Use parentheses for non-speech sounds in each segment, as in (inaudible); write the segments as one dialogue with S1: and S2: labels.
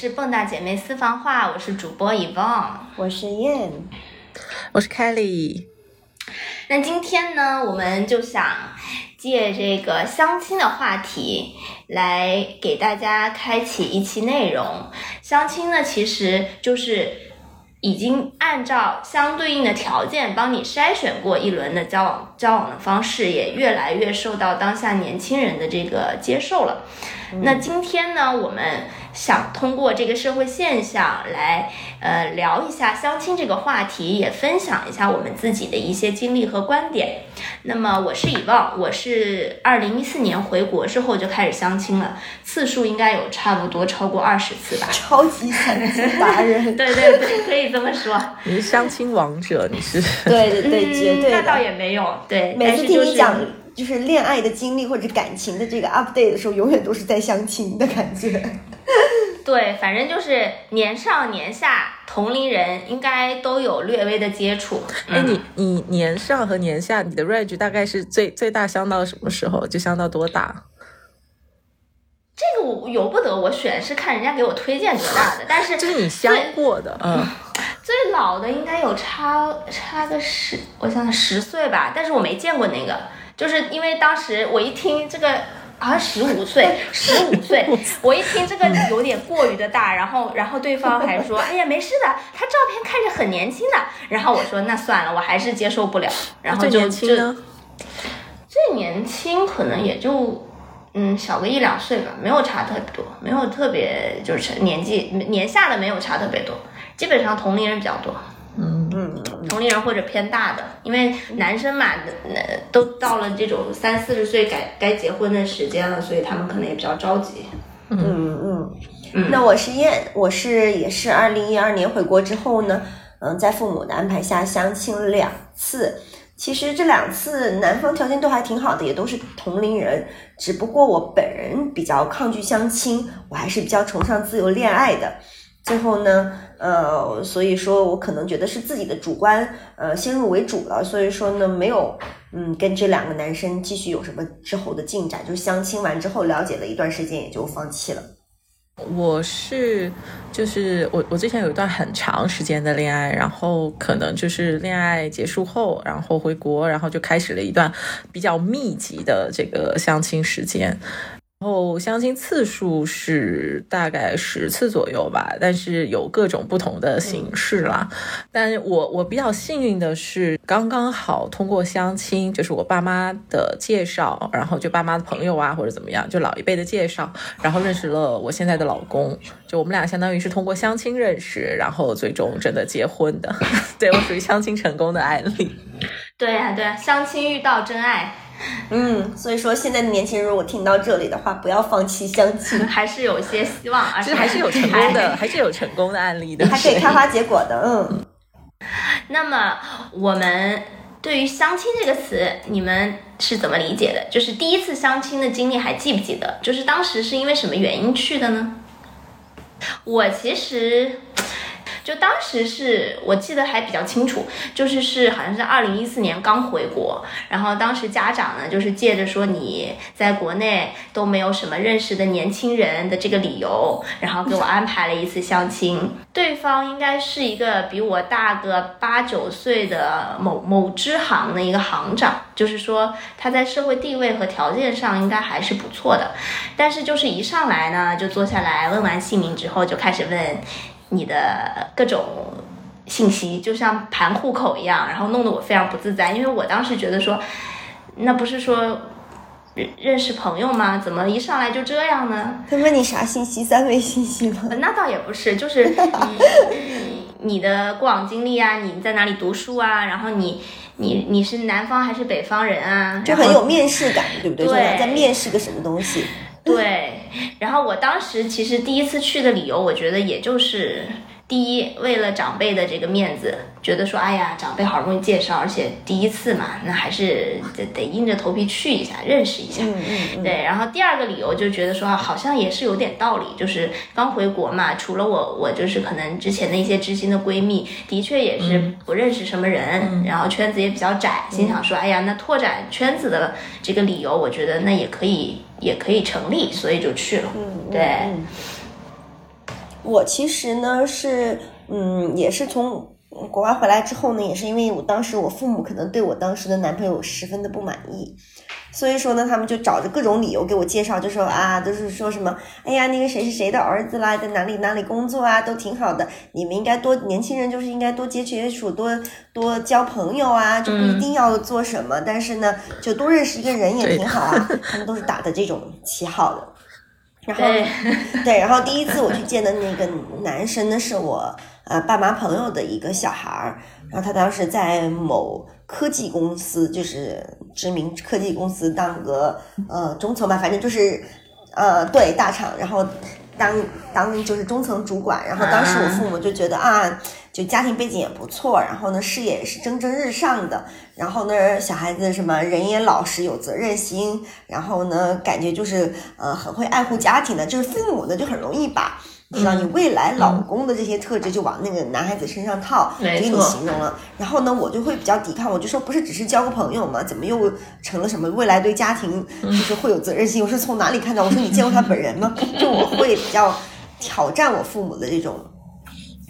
S1: 是蹦跶姐妹私房话，我是主播遗忘，
S2: 我是 Yan，，
S3: 我是 Kelly。
S1: 那今天呢，我们就想借这个相亲的话题来给大家开启一期内容。相亲呢，其实就是已经按照相对应的条件帮你筛选过一轮的交往交往的方式，也越来越受到当下年轻人的这个接受了。那今天呢，我们。想通过这个社会现象来，呃，聊一下相亲这个话题，也分享一下我们自己的一些经历和观点。那么我是以望，我是二零一四年回国之后就开始相亲了，次数应该有差不多超过二十次吧。(laughs)
S2: 超级相亲达人，(laughs)
S1: 对对对，可以这么说。
S3: 你是相亲王者，你是？
S2: 对对对，绝对。
S1: 那倒也没有，对。
S2: 每次听你讲就是恋爱的经历或者感情的这个 update 的时候，永远都是在相亲的感觉。(laughs)
S1: 对，反正就是年上年下同龄人应该都有略微的接触。
S3: 哎，你你年上和年下，你的 range 大概是最最大相到什么时候？就相到多大？
S1: 这个我由不得我选，是看人家给我推荐多大的。但是
S3: 就是你相过的，嗯，
S1: 最老的应该有差差个十，我想想十岁吧。但是我没见过那个，就是因为当时我一听这个。好像 (laughs) 十五岁，十五岁，我一听这个有点过于的大，然后，然后对方还说，哎呀，没事的，他照片看着很年轻的，然后我说那算了，我还是接受不了，然后就就最年轻可能也就嗯小个一两岁吧，没有差特别多，没有特别就是年纪年下的没有差特别多，基本上同龄人比较多。
S3: 嗯。嗯，
S1: 同龄人或者偏大的，因为男生嘛，那都到了这种三四十岁该该结婚的时间了，所以他们可能也比较着急。
S2: 嗯。嗯，那我是燕，我是也是二零一二年回国之后呢，嗯，在父母的安排下相亲两次，其实这两次男方条件都还挺好的，也都是同龄人，只不过我本人比较抗拒相亲，我还是比较崇尚自由恋爱的。最后呢，呃，所以说我可能觉得是自己的主观，呃，先入为主了，所以说呢，没有，嗯，跟这两个男生继续有什么之后的进展，就相亲完之后了解了一段时间，也就放弃了。
S3: 我是，就是我，我之前有一段很长时间的恋爱，然后可能就是恋爱结束后，然后回国，然后就开始了一段比较密集的这个相亲时间。然后相亲次数是大概十次左右吧，但是有各种不同的形式啦。但我我比较幸运的是，刚刚好通过相亲，就是我爸妈的介绍，然后就爸妈的朋友啊或者怎么样，就老一辈的介绍，然后认识了我现在的老公。就我们俩相当于是通过相亲认识，然后最终真的结婚的。(laughs) 对我属于相亲成功的案例。
S1: 对呀，对，相亲遇到真爱。(laughs)
S2: 嗯，所以说现在的年轻人如果听到这里的话，不要放弃相亲，(laughs)
S1: 还是有一些希望，而且
S3: 还是有成功的，还是有成功的案例的，(laughs)
S2: 还可以开花结果的。嗯。
S1: 那么我们对于相亲这个词，你们是怎么理解的？就是第一次相亲的经历还记不记得？就是当时是因为什么原因去的呢？我其实。就当时是我记得还比较清楚，就是是好像是二零一四年刚回国，然后当时家长呢就是借着说你在国内都没有什么认识的年轻人的这个理由，然后给我安排了一次相亲。对方应该是一个比我大个八九岁的某某支行的一个行长，就是说他在社会地位和条件上应该还是不错的，但是就是一上来呢就坐下来问完姓名之后就开始问。你的各种信息就像盘户口一样，然后弄得我非常不自在，因为我当时觉得说，那不是说认认识朋友吗？怎么一上来就这样呢？
S2: 他问你啥信息？三维信息吗？
S1: 那倒也不是，就是你 (laughs) 你的过往经历啊，你在哪里读书啊，然后你你你是南方还是北方人啊？
S2: 就很有面试感，对不对？对，在面试个什么东西？
S1: 对，然后我当时其实第一次去的理由，我觉得也就是第一，为了长辈的这个面子，觉得说，哎呀，长辈好不容易介绍，而且第一次嘛，那还是得得硬着头皮去一下，认识一下。
S2: 嗯嗯。
S1: 对，然后第二个理由就觉得说，好像也是有点道理，就是刚回国嘛，除了我，我就是可能之前的一些知心的闺蜜，的确也是不认识什么人，然后圈子也比较窄，心想说，哎呀，那拓展圈子的这个理由，我觉得那也可以。也可以成立，所以就去了。
S2: 嗯，
S1: 对。
S2: 我其实呢是，嗯，也是从国外回来之后呢，也是因为我当时我父母可能对我当时的男朋友十分的不满意。所以说呢，他们就找着各种理由给我介绍，就说啊，就是说什么，哎呀，那个谁是谁的儿子啦，在哪里哪里工作啊，都挺好的。你们应该多年轻人就是应该多接触接触，多多交朋友啊，就不一定要做什么，但是呢，就多认识一个人也挺好啊。他们都是打的这种旗号的。然后 (laughs) 对，然后第一次我去见的那个男生呢，是我呃爸妈朋友的一个小孩儿，然后他当时在某。科技公司就是知名科技公司当个呃中层吧，反正就是呃对大厂，然后当当就是中层主管，然后当时我父母就觉得啊，就家庭背景也不错，然后呢事业也是蒸蒸日上的，然后呢小孩子什么人也老实有责任心，然后呢感觉就是呃很会爱护家庭的，就是父母呢就很容易把。知道你未来老公的这些特质就往那个男孩子身上套，就给你形容了。然后呢，我就会比较抵抗，我就说不是只是交个朋友吗？怎么又成了什么未来对家庭就是会有责任心？我是从哪里看到？我说你见过他本人吗？(laughs) 就我会比较挑战我父母的这种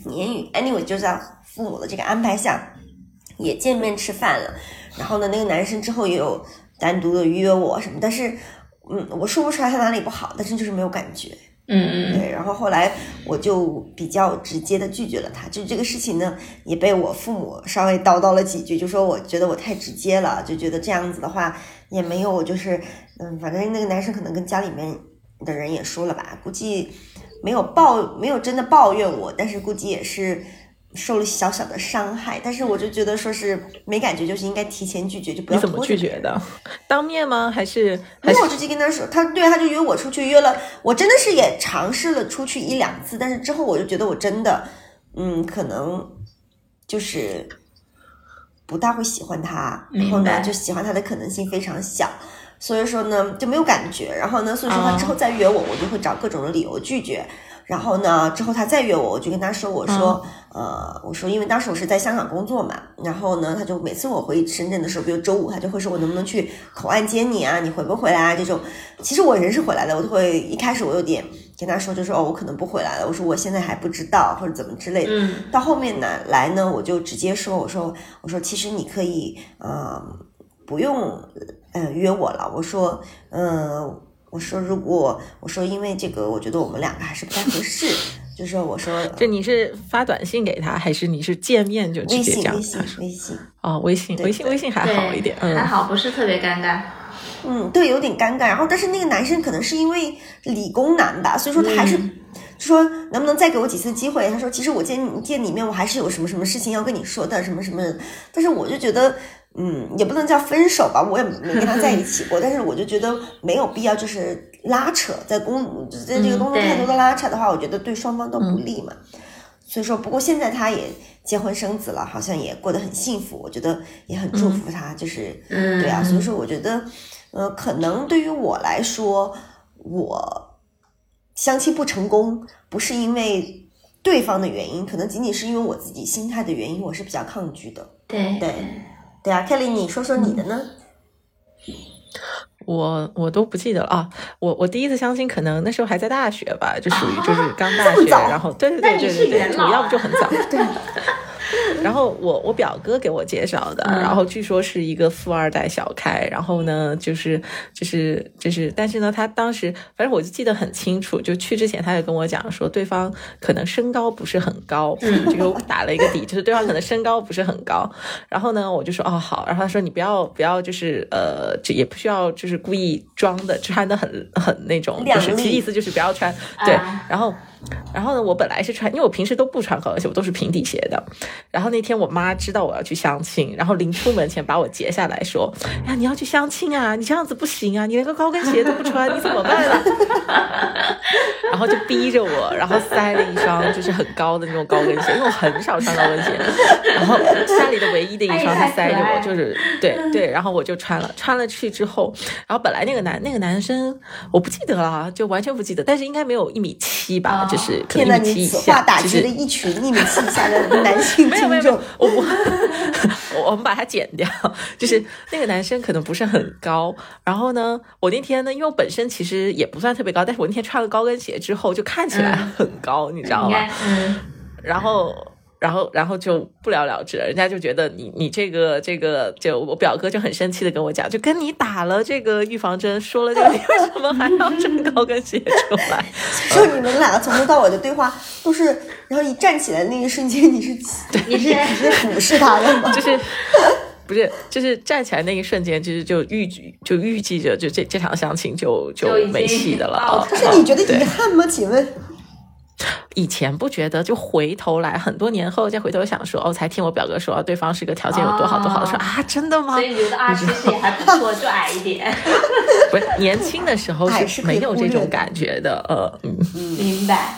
S2: 言语。Anyway，就在父母的这个安排下，也见面吃饭了。然后呢，那个男生之后也有单独的约我什么，但是嗯，我说不出来他哪里不好，但是就是没有感觉。
S1: 嗯
S2: 嗯，对，然后后来我就比较直接的拒绝了他，就这个事情呢，也被我父母稍微叨叨了几句，就说我觉得我太直接了，就觉得这样子的话也没有，就是嗯，反正那个男生可能跟家里面的人也说了吧，估计没有抱，没有真的抱怨我，但是估计也是。受了小小的伤害，但是我就觉得说是没感觉，就是应该提前拒绝，就不要。
S3: 你怎么拒绝的？(laughs) 当面吗？还是？
S2: 没有，我直接跟他说，他对他就约我出去，约了，我真的是也尝试了出去一两次，但是之后我就觉得我真的，嗯，可能就是不大会喜欢他，然后呢，就喜欢他的可能性非常小，所以说呢就没有感觉，然后呢，所以说他之后再约我，我就会找各种的理由拒绝。然后呢，之后他再约我，我就跟他说，我说，呃，我说，因为当时我是在香港工作嘛，然后呢，他就每次我回深圳的时候，比如周五，他就会说我能不能去口岸接你啊？你回不回来啊？这种，其实我人是回来的，我就会一开始我有点跟他说，就说哦，我可能不回来了，我说我现在还不知道或者怎么之类的。
S1: 嗯。
S2: 到后面呢，来呢，我就直接说，我说，我说其实你可以，呃，不用，呃，约我了。我说，嗯。我说，如果我说，因为这个，我觉得我们两个还是不太合适。就是我说，(laughs)
S3: 就你是发短信给他，还是你是见面就直接这样？
S2: 微信，微信，
S3: 哦，微信，微信，微信还好一点，还
S1: 好，不是特别尴尬。
S2: 嗯，对，有点尴尬。然后，但是那个男生可能是因为理工男吧，所以说他还是就说能不能再给我几次机会？他说，其实我见见里面我还是有什么什么事情要跟你说的，什么什么。但是我就觉得。嗯，也不能叫分手吧，我也没跟他在一起过，(laughs) 但是我就觉得没有必要，就是拉扯，在工在这个工作太多的拉扯的话，我觉得对双方都不利嘛。所以说，不过现在他也结婚生子了，好像也过得很幸福，我觉得也很祝福他，就是对啊。所以说，我觉得，呃，可能对于我来说，我相亲不成功，不是因为对方的原因，可能仅仅是因为我自己心态的原因，我是比较抗拒的。
S1: 对
S2: 对。对啊，Kelly，你说说你的呢？
S3: 我我都不记得了啊！我我第一次相亲，可能那时候还在大学吧，就属于就是刚大学，(laughs) 然后对对对对对对，主要不就很早 (laughs) 对。(laughs) 然后我我表哥给我介绍的，然后据说是一个富二代小开，然后呢就是就是就是，但是呢他当时反正我就记得很清楚，就去之前他就跟我讲说对方可能身高不是很高，就给我打了一个底，就是对方可能身高不是很高。然后呢我就说哦好，然后他说你不要不要就是呃这也不需要就是故意装的穿的很很那种，就是其意思就是不要穿对，然后。然后呢，我本来是穿，因为我平时都不穿高跟鞋，我都是平底鞋的。然后那天我妈知道我要去相亲，然后临出门前把我截下来说：“呀，你要去相亲啊，你这样子不行啊，你连个高跟鞋都不穿，你怎么办啊？” (laughs) 然后就逼着我，然后塞了一双就是很高的那种高跟鞋，因为我很少穿高跟鞋。然后家里的唯一的一双，他塞着我，就是对对，然后我就穿了，穿了去之后，然后本来那个男那个男生我不记得了，就完全不记得，但是应该没有一米七吧。就是
S2: 天呐，你此话打击了一群一米七以下的男性 (laughs) 听众。
S3: 我我 (laughs) 我们把它剪掉，就是那个男生可能不是很高，然后呢，我那天呢，因为我本身其实也不算特别高，但是我那天穿了高跟鞋之后就看起来很高，你知道吗？
S1: 嗯，
S3: 然后。然后，然后就不了了之了。人家就觉得你，你这个，这个，就我表哥就很生气的跟我讲，就跟你打了这个预防针，说了这个，你为什么还要穿高跟鞋出来？(laughs)
S2: 就你们俩从头到尾的对话都是，然后一站起来那一瞬间，你是
S1: 你是
S2: 你是俯视他的吗？(laughs)
S3: 就是不是就是站起来那一瞬间，就是就预就预计着，就这这场相亲就就没戏的了。
S2: 可是你觉得遗憾吗？请问？
S3: 以前不觉得，就回头来很多年后再回头想说，哦，才听我表哥说对方是个条件有多好多好的，说啊，真的吗？
S1: 所以觉得啊，其实也还不错，就矮一点。
S3: 不是年轻的时候
S2: 是
S3: 没有这种感觉的，呃，嗯，
S1: 明白。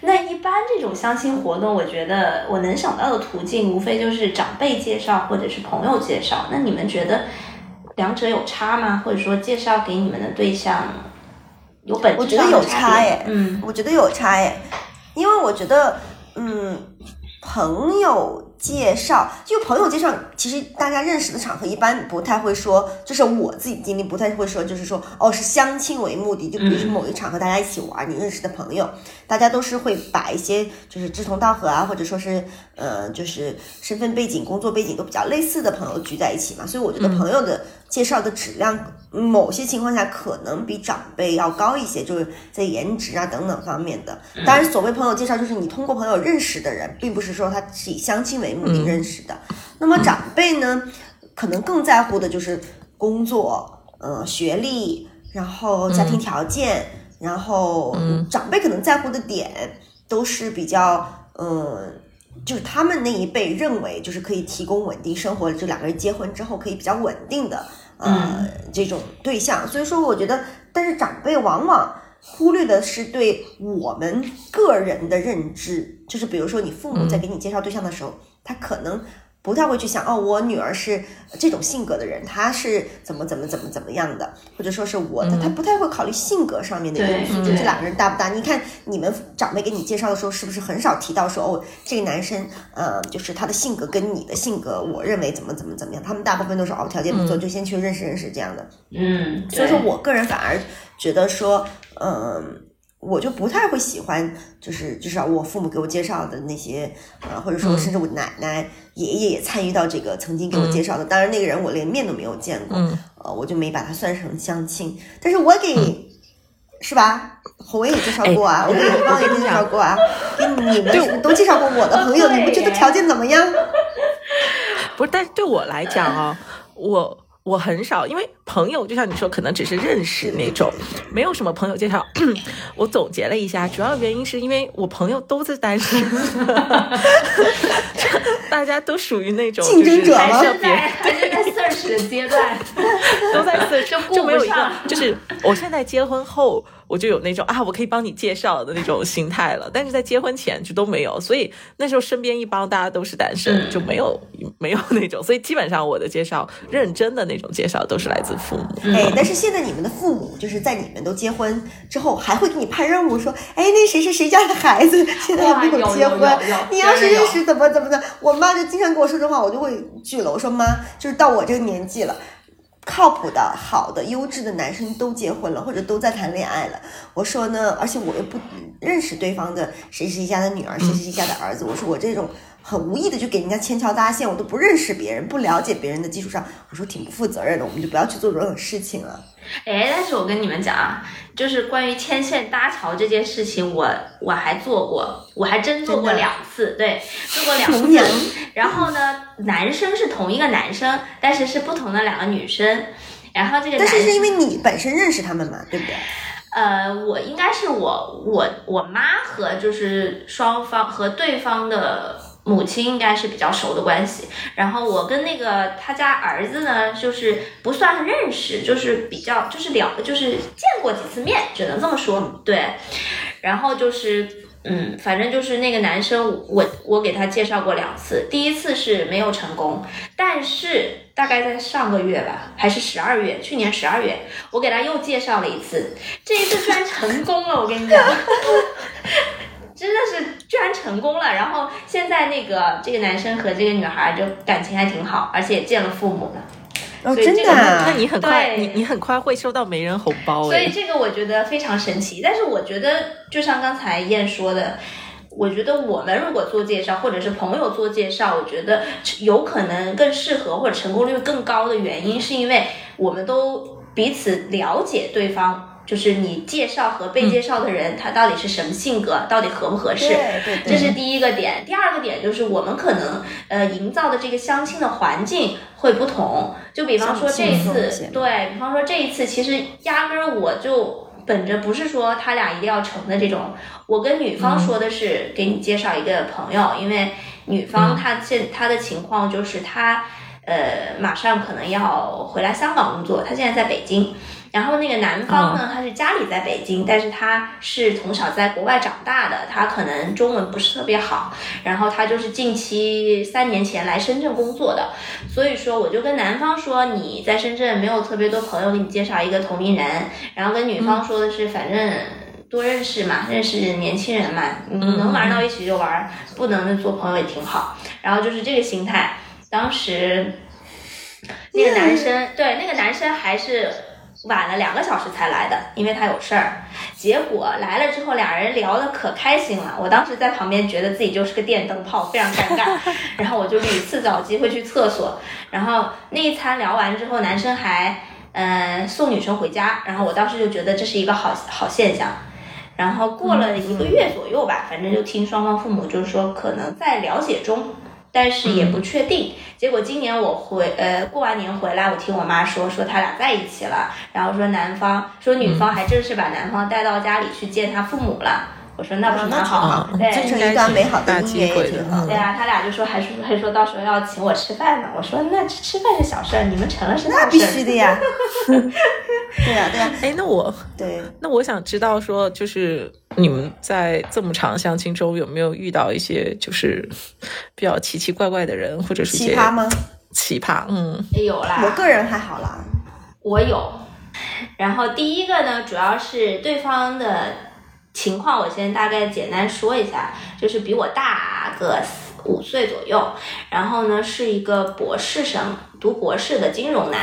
S1: 那一般这种相亲活动，我觉得我能想到的途径，无非就是长辈介绍或者是朋友介绍。那你们觉得两者有差吗？或者说介绍给你们的对象？有本
S2: 我觉得有差耶，
S1: 嗯，
S2: 我觉得有差耶，因为我觉得，嗯，朋友。介绍就朋友介绍，其实大家认识的场合一般不太会说，就是我自己经历不太会说，就是说哦是相亲为目的，就比如说某一场合大家一起玩，你认识的朋友，大家都是会把一些就是志同道合啊，或者说是呃就是身份背景、工作背景都比较类似的朋友聚在一起嘛，所以我觉得朋友的介绍的质量，某些情况下可能比长辈要高一些，就是在颜值啊等等方面的。当然，所谓朋友介绍，就是你通过朋友认识的人，并不是说他是以相亲为。目的认识的，那么长辈呢，可能更在乎的就是工作，呃，学历，然后家庭条件，然后长辈可能在乎的点都是比较，嗯，就是他们那一辈认为就是可以提供稳定生活，就两个人结婚之后可以比较稳定的，呃，这种对象。所以说，我觉得，但是长辈往往忽略的是对我们个人的认知，就是比如说你父母在给你介绍对象的时候。他可能不太会去想哦，我女儿是这种性格的人，她是怎么怎么怎么怎么样的，或者说是我的，他不太会考虑性格上面的因素，就这两个人搭不搭？你看你们长辈给你介绍的时候，是不是很少提到说哦，这个男生，呃，就是他的性格跟你的性格，我认为怎么怎么怎么样？他们大部分都是哦，条件不错，就先去认识认识这样的。
S1: 嗯，
S2: 所以说我个人反而觉得说，嗯。我就不太会喜欢，就是至少我父母给我介绍的那些，呃，或者说甚至我奶奶、爷爷也参与到这个曾经给我介绍的。当然，那个人我连面都没有见过，呃，我就没把他算成相亲。但是我给，是吧？红伟也介绍过啊，我给李芳也介绍过啊，(laughs) 给你们都介绍过我的朋友，你们觉得条件怎么样？(laughs)
S3: 不是，但是对我来讲啊，我。我很少，因为朋友就像你说，可能只是认识那种，没有什么朋友介绍。(clears throat) 我总结了一下，主要原因是因为我朋友都是单身，(laughs) 大家都属于那种
S2: 竞争者吗？
S1: 还在在 search 的阶段，
S3: 都在 search，就没有一个，就是我现在结婚后。我就有那种啊，我可以帮你介绍的那种心态了，但是在结婚前就都没有，所以那时候身边一帮大家都是单身，就没有没有那种，所以基本上我的介绍认真的那种介绍都是来自父母。
S2: 哎，但是现在你们的父母就是在你们都结婚之后，还会给你派任务说，哎，那谁是谁家的孩子，现在还没有结婚，你要是认识怎么怎么的，我妈就经常跟我说这话，我就会拒了。我说妈，就是到我这个年纪了。靠谱的、好的、优质的男生都结婚了，或者都在谈恋爱了。我说呢，而且我又不认识对方的谁谁家的女儿，谁谁谁家的儿子。我说我这种。很无意的就给人家牵桥搭线，我都不认识别人，不了解别人的基础上，我说挺不负责任的，我们就不要去做这种事情了。
S1: 哎，但是我跟你们讲啊，就是关于牵线搭桥这件事情，我我还做过，我还真做过两次，对，做过两次。然后呢，男生是同一个男生，但是是不同的两个女生。然后这个
S2: 但是是因为你本身认识他们嘛，对不对？
S1: 呃，我应该是我我我妈和就是双方和对方的。母亲应该是比较熟的关系，然后我跟那个他家儿子呢，就是不算认识，就是比较就是了，就是见过几次面，只能这么说。对，然后就是嗯，反正就是那个男生，我我给他介绍过两次，第一次是没有成功，但是大概在上个月吧，还是十二月，去年十二月，我给他又介绍了一次，这一次居然成功了，我跟你讲。(laughs) 真的是居然成功了。然后现在那个这个男生和这个女孩就感情还挺好，而且见了父母了。
S2: 哦，真的？
S3: 那你很快，你你很快会收到媒人红包。
S1: 所以这个我觉得非常神奇。但是我觉得，就像刚才燕说的，我觉得我们如果做介绍，或者是朋友做介绍，我觉得有可能更适合或者成功率更高的原因，是因为我们都彼此了解对方。就是你介绍和被介绍的人，他到底是什么性格，到底合不合适？
S2: 对对。
S1: 这是第一个点。第二个点就是我们可能呃营造的这个相亲的环境会不同。就比方说这一次，对比方说这一次，其实压根儿我就本着不是说他俩一定要成的这种，我跟女方说的是给你介绍一个朋友，因为女方她现她的情况就是她呃马上可能要回来香港工作，他现在在北京。然后那个男方呢，他是家里在北京，但是他是从小在国外长大的，他可能中文不是特别好。然后他就是近期三年前来深圳工作的，所以说我就跟男方说，你在深圳没有特别多朋友，给你介绍一个同龄人。然后跟女方说的是，反正多认识嘛，认识年轻人嘛，你能玩到一起就玩，不能做朋友也挺好。然后就是这个心态。当时那个男生，对那个男生还是。晚了两个小时才来的，因为他有事儿。结果来了之后，俩人聊的可开心了。我当时在旁边觉得自己就是个电灯泡，非常尴尬。(laughs) 然后我就屡次找机会去厕所。然后那一餐聊完之后，男生还嗯送女生回家。然后我当时就觉得这是一个好好现象。然后过了一个月左右吧，反正就听双方父母就是说可能在了解中。但是也不确定。结果今年我回呃过完年回来，我听我妈说说他俩在一起了，然后说男方说女方还正式把男方带到家里去见他父母了。我说那不是蛮好，对，
S2: 这是一段美好的姻缘，挺好。
S1: 对啊，他俩就说还说还说到时候要请我吃饭呢。我说那吃饭是小事儿，你们成了是
S2: 那必须的呀。(laughs) 对呀对呀。
S3: 哎，那我
S2: 对，
S3: 那我想知道说，就是你们在这么长相亲中有没有遇到一些就是比较奇奇怪怪的人，或者是
S2: 奇葩吗？
S3: 奇葩，嗯，
S1: 有啦。
S2: 我个人还好啦，
S1: 我有。然后第一个呢，主要是对方的。情况我先大概简单说一下，就是比我大个五岁左右，然后呢是一个博士生，读博士的金融男。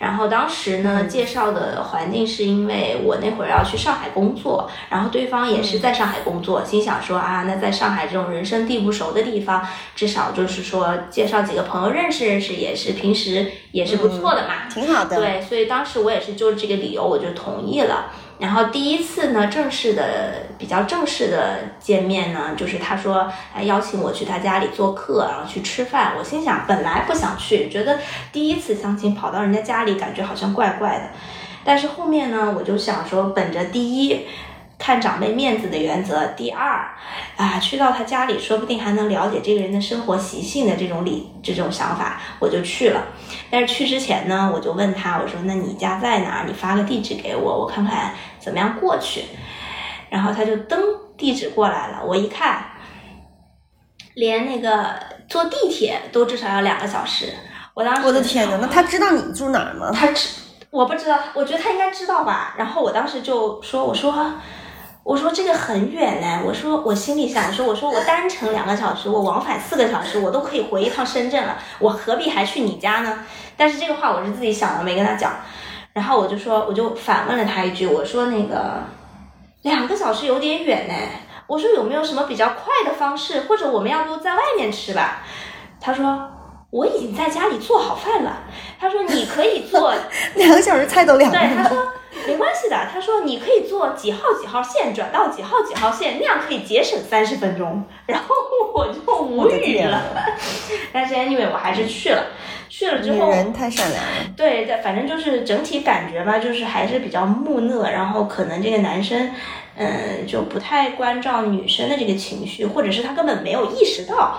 S1: 然后当时呢介绍的环境是因为我那会儿要去上海工作，然后对方也是在上海工作，心想说啊，那在上海这种人生地不熟的地方，至少就是说介绍几个朋友认识认识，也是平时也是不错的嘛，
S2: 挺好的。
S1: 对，所以当时我也是就这个理由我就同意了。然后第一次呢，正式的比较正式的见面呢，就是他说，哎，邀请我去他家里做客，然后去吃饭。我心想，本来不想去，觉得第一次相亲跑到人家家里，感觉好像怪怪的。但是后面呢，我就想说，本着第一。看长辈面子的原则。第二，啊，去到他家里，说不定还能了解这个人的生活习性的这种理这种想法，我就去了。但是去之前呢，我就问他，我说：“那你家在哪？你发个地址给我，我看看怎么样过去。”然后他就登地址过来了。我一看，连那个坐地铁都至少要两个小时。我当时
S2: 我的天呐，那他知道你住哪儿吗？
S1: 他知，我不知道，我觉得他应该知道吧。然后我当时就说：“我说。”我说这个很远嘞，我说我心里想说，我说我单程两个小时，我往返四个小时，我都可以回一趟深圳了，我何必还去你家呢？但是这个话我是自己想的，没跟他讲。然后我就说，我就反问了他一句，我说那个两个小时有点远呢，我说有没有什么比较快的方式，或者我们要不在外面吃吧？他说我已经在家里做好饭了。他说你可以做 (laughs)
S2: 两个小时菜都凉了。
S1: 对，他说。(laughs) 没关系的，他说你可以坐几号几号线转到几号几号线，那样可以节省三十分钟。然后我就无语了，但是 anyway 我还是去了，去了之后
S2: 人太善良了。
S1: 对，反正就是整体感觉吧，就是还是比较木讷，然后可能这个男生，嗯，就不太关照女生的这个情绪，或者是他根本没有意识到。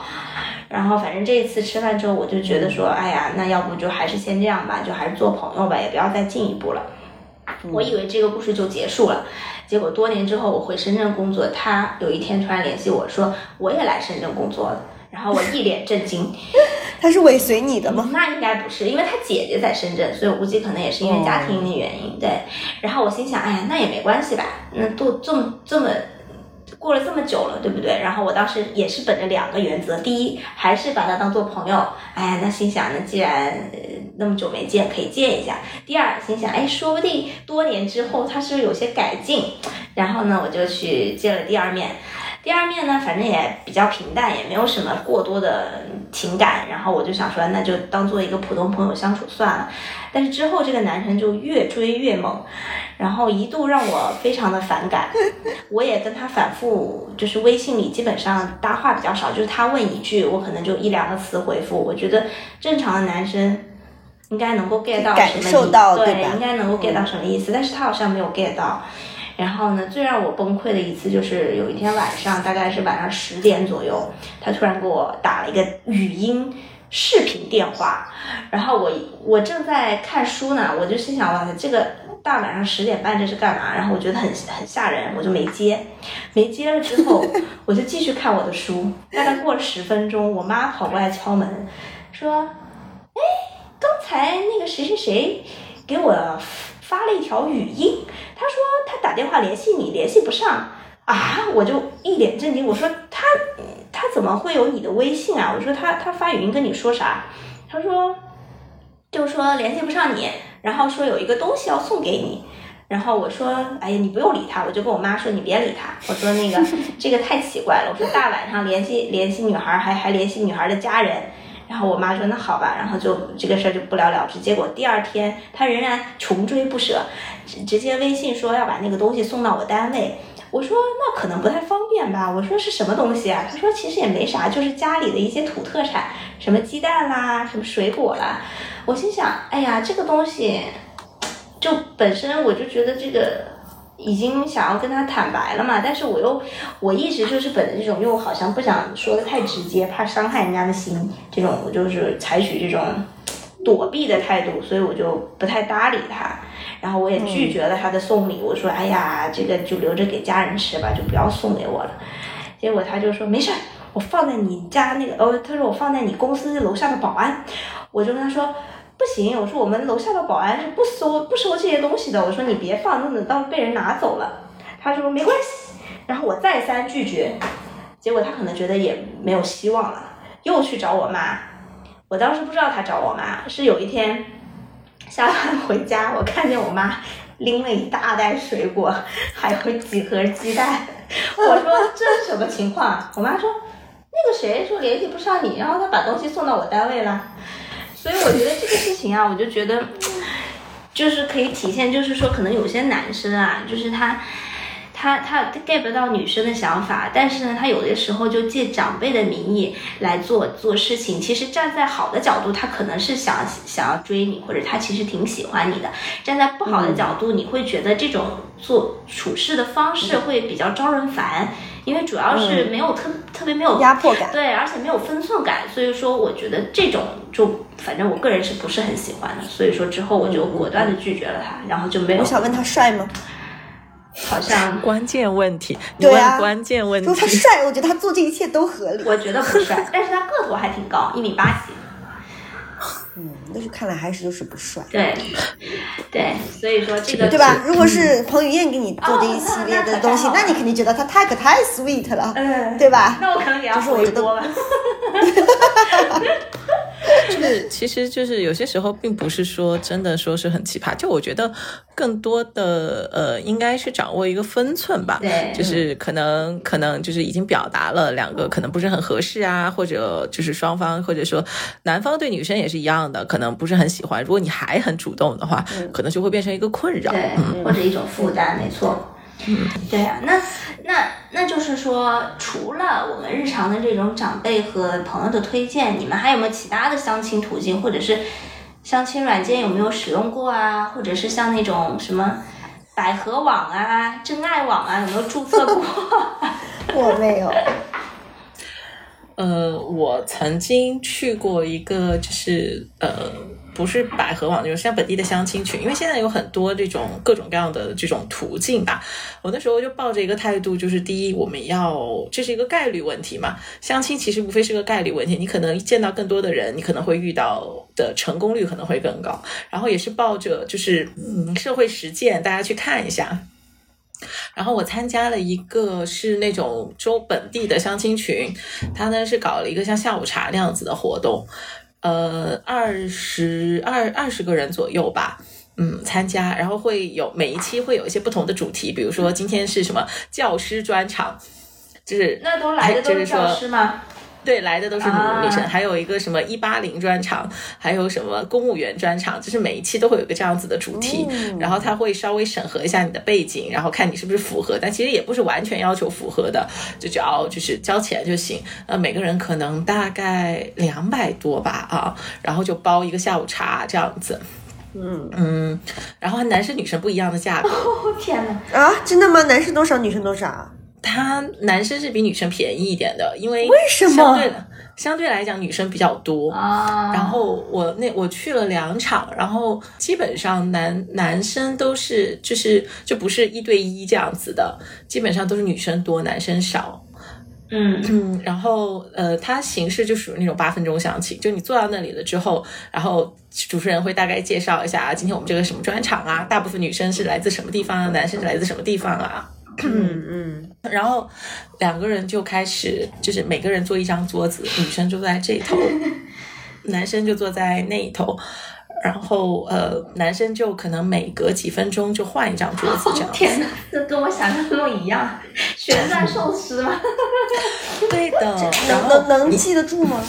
S1: 然后反正这一次吃饭之后，我就觉得说，哎呀，那要不就还是先这样吧，就还是做朋友吧，也不要再进一步了。我以为这个故事就结束了，结果多年之后我回深圳工作，他有一天突然联系我说我也来深圳工作了，然后我一脸震惊。(laughs)
S2: 他是尾随你的吗？
S1: 那应该不是，因为他姐姐在深圳，所以我估计可能也是因为家庭的原因。对，然后我心想，哎呀，那也没关系吧，那都这么这么过了这么久了，对不对？然后我当时也是本着两个原则，第一还是把他当做朋友，哎呀，那心想，那既然那么久没见，可以见一下。第二心想，哎，说不定多年之后他是不是有些改进？然后呢，我就去见了第二面。第二面呢，反正也比较平淡，也没有什么过多的情感。然后我就想说，那就当做一个普通朋友相处算了。但是之后这个男生就越追越猛，然后一度让我非常的反感。(laughs) 我也跟他反复，就是微信里基本上搭话比较少，就是他问一句，我可能就一两个词回复。我觉得正常的男生应该能够 get 到什么意思，对，应该能够 get 到什么意思。但是他好像没有 get 到。然后呢，最让我崩溃的一次就是有一天晚上，大概是晚上十点左右，他突然给我打了一个语音视频电话，然后我我正在看书呢，我就心想哇塞，这个大晚上十点半这是干嘛？然后我觉得很很吓人，我就没接，没接了之后，我就继续看我的书。大概过了十分钟，我妈跑过来敲门，说：“哎，刚才那个谁谁谁给我。”发了一条语音，他说他打电话联系你联系不上啊，我就一脸震惊，我说他他怎么会有你的微信啊？我说他他发语音跟你说啥？他说就说联系不上你，然后说有一个东西要送给你，然后我说哎呀你不用理他，我就跟我妈说你别理他，我说那个 (laughs) 这个太奇怪了，我说大晚上联系联系女孩还还联系女孩的家人。然后我妈说那好吧，然后就这个事儿就不了了之。结果第二天他仍然穷追不舍，直直接微信说要把那个东西送到我单位。我说那可能不太方便吧。我说是什么东西啊？他说其实也没啥，就是家里的一些土特产，什么鸡蛋啦，什么水果啦。我心想，哎呀，这个东西就本身我就觉得这个。已经想要跟他坦白了嘛，但是我又我一直就是本着这种又好像不想说的太直接，怕伤害人家的心，这种我就是采取这种躲避的态度，所以我就不太搭理他，然后我也拒绝了他的送礼，我说哎呀，这个就留着给家人吃吧，就不要送给我了。结果他就说没事，我放在你家那个，哦，他说我放在你公司楼下的保安，我就跟他说。不行，我说我们楼下的保安是不收不收这些东西的。我说你别放，那等到被人拿走了。他说没关系，然后我再三拒绝，结果他可能觉得也没有希望了，又去找我妈。我当时不知道他找我妈，是有一天下班回家，我看见我妈拎了一大袋水果，还有几盒鸡蛋。我说这是什么情况？我妈说那个谁说联系不上你，然后他把东西送到我单位了。所以我觉得这个事情啊，我就觉得，就是可以体现，就是说可能有些男生啊，就是他，他他 get 不到女生的想法，但是呢，他有的时候就借长辈的名义来做做事情。其实站在好的角度，他可能是想想要追你，或者他其实挺喜欢你的。站在不好的角度，你会觉得这种做处事的方式会比较招人烦。因为主要是没有特特别没有
S2: 压迫感，
S1: 对，而且没有分寸感，所以说我觉得这种就反正我个人是不是很喜欢的，所以说之后我就果断的拒绝了他，然后就没有。
S2: 我想问他帅吗？
S1: 好像 (laughs)
S3: 关键问题，对啊，关键问题。
S2: 说 (laughs) 他帅，我觉得他做这一切都合理。
S1: 我觉得不帅，但是他个头还挺高，一米八几。
S2: 嗯，那就看来还是就是不帅。
S1: 对，对，所以说这个
S2: 对吧？如果是彭于晏给你做这一系列的东西，那你肯定觉得他太可太 sweet 了，嗯，对吧？
S1: 那我可能也要回多了。(laughs) (laughs)
S3: 就是其实就是有些时候并不是说真的说是很奇葩，就我觉得更多的呃应该是掌握一个分寸吧。
S1: 对，
S3: 就是可能可能就是已经表达了两个可能不是很合适啊，或者就是双方或者说男方对女生也是一样的，可能不是很喜欢。如果你还很主动的话，可能就会变成一个困扰，
S1: 对，或者一种负担，没错。嗯，对呀，那那那就是说，除了我们日常的这种长辈和朋友的推荐，你们还有没有其他的相亲途径，或者是相亲软件有没有使用过啊？或者是像那种什么百合网啊、真爱网啊，有没有注册过？(laughs)
S2: 我没有。
S3: 呃，我曾经去过一个，就是呃。不是百合网，就是像本地的相亲群，因为现在有很多这种各种各样的这种途径吧。我那时候就抱着一个态度，就是第一，我们要这是一个概率问题嘛，相亲其实无非是个概率问题，你可能见到更多的人，你可能会遇到的成功率可能会更高。然后也是抱着就是嗯社会实践，大家去看一下。然后我参加了一个是那种州本地的相亲群，他呢是搞了一个像下午茶那样子的活动，呃，二十二二十个人左右吧。嗯，参加，然后会有每一期会有一些不同的主题，比如说今天是什么教师专场，就是
S1: 那都来的都
S3: 是
S1: 教师吗？
S3: 对，来的都是女生，还有一个什么一八零专场，还有什么公务员专场，就是每一期都会有一个这样子的主题，然后他会稍微审核一下你的背景，然后看你是不是符合，但其实也不是完全要求符合的，就只要就是交钱就行。呃，每个人可能大概两百多吧啊，然后就包一个下午茶这样子。嗯嗯，然后男生女生不一样的价格。
S1: 哦 (laughs) 天哪！
S2: 啊，真的吗？男生多少，女生多少？
S3: 他男生是比女生便宜一点的，因为
S2: 为什么？
S3: 相对相对来讲，女生比较多
S1: 啊。
S3: 然后我那我去了两场，然后基本上男男生都是就是就不是一对一这样子的，基本上都是女生多，男生少。
S1: 嗯
S3: 嗯，然后呃，它形式就属于那种八分钟详情，就你坐到那里了之后，然后主持人会大概介绍一下啊，今天我们这个什么专场啊，大部分女生是来自什么地方啊，男生是来自什么地方啊？
S2: 嗯嗯，
S3: 然后两个人就开始，就是每个人坐一张桌子，女生就坐在这头，(laughs) 男生就坐在那一头。然后呃，男生就可能每隔几分钟就换一张桌子这样。
S1: 天哪，这跟我想象中一样，旋转寿司吗？(laughs)
S3: 对的。
S2: 能能能记得住吗？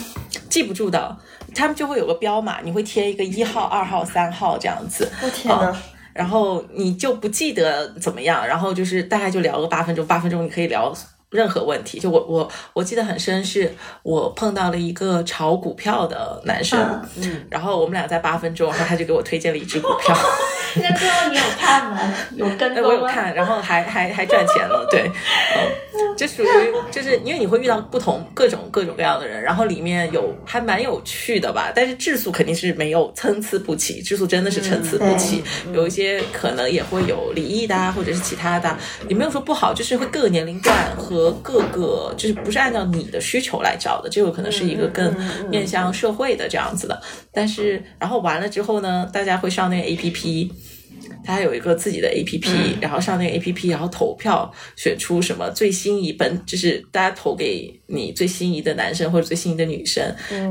S3: 记不住的，他们就会有个标码，你会贴一个一号、二号、三号这样子。
S2: 我天哪！
S3: 然后你就不记得怎么样，然后就是大概就聊个八分钟，八分钟你可以聊。任何问题，就我我我记得很深，是我碰到了一个炒股票的男生，嗯，然后我们俩在八分钟，然后他就给我推荐了一只股票。
S1: 那最后你有看吗？有跟 (laughs)
S3: 我有看，然后还还还赚钱了，对，嗯，(laughs) 就属于就是因为你会遇到不同各种各种各样的人，然后里面有还蛮有趣的吧，但是质素肯定是没有参差不齐，质素真的是参差不齐，有一些可能也会有离异的啊，或者是其他的，也没有说不好，就是会各个年龄段和各个就是不是按照你的需求来找的，这个可能是一个更面向社会的这样子的，但是然后完了之后呢，大家会上那个 A P P。他有一个自己的 A P P，然后上那个 A P P，然后投票选出什么最心仪本，就是大家投给你最心仪的男生或者最心仪的女生，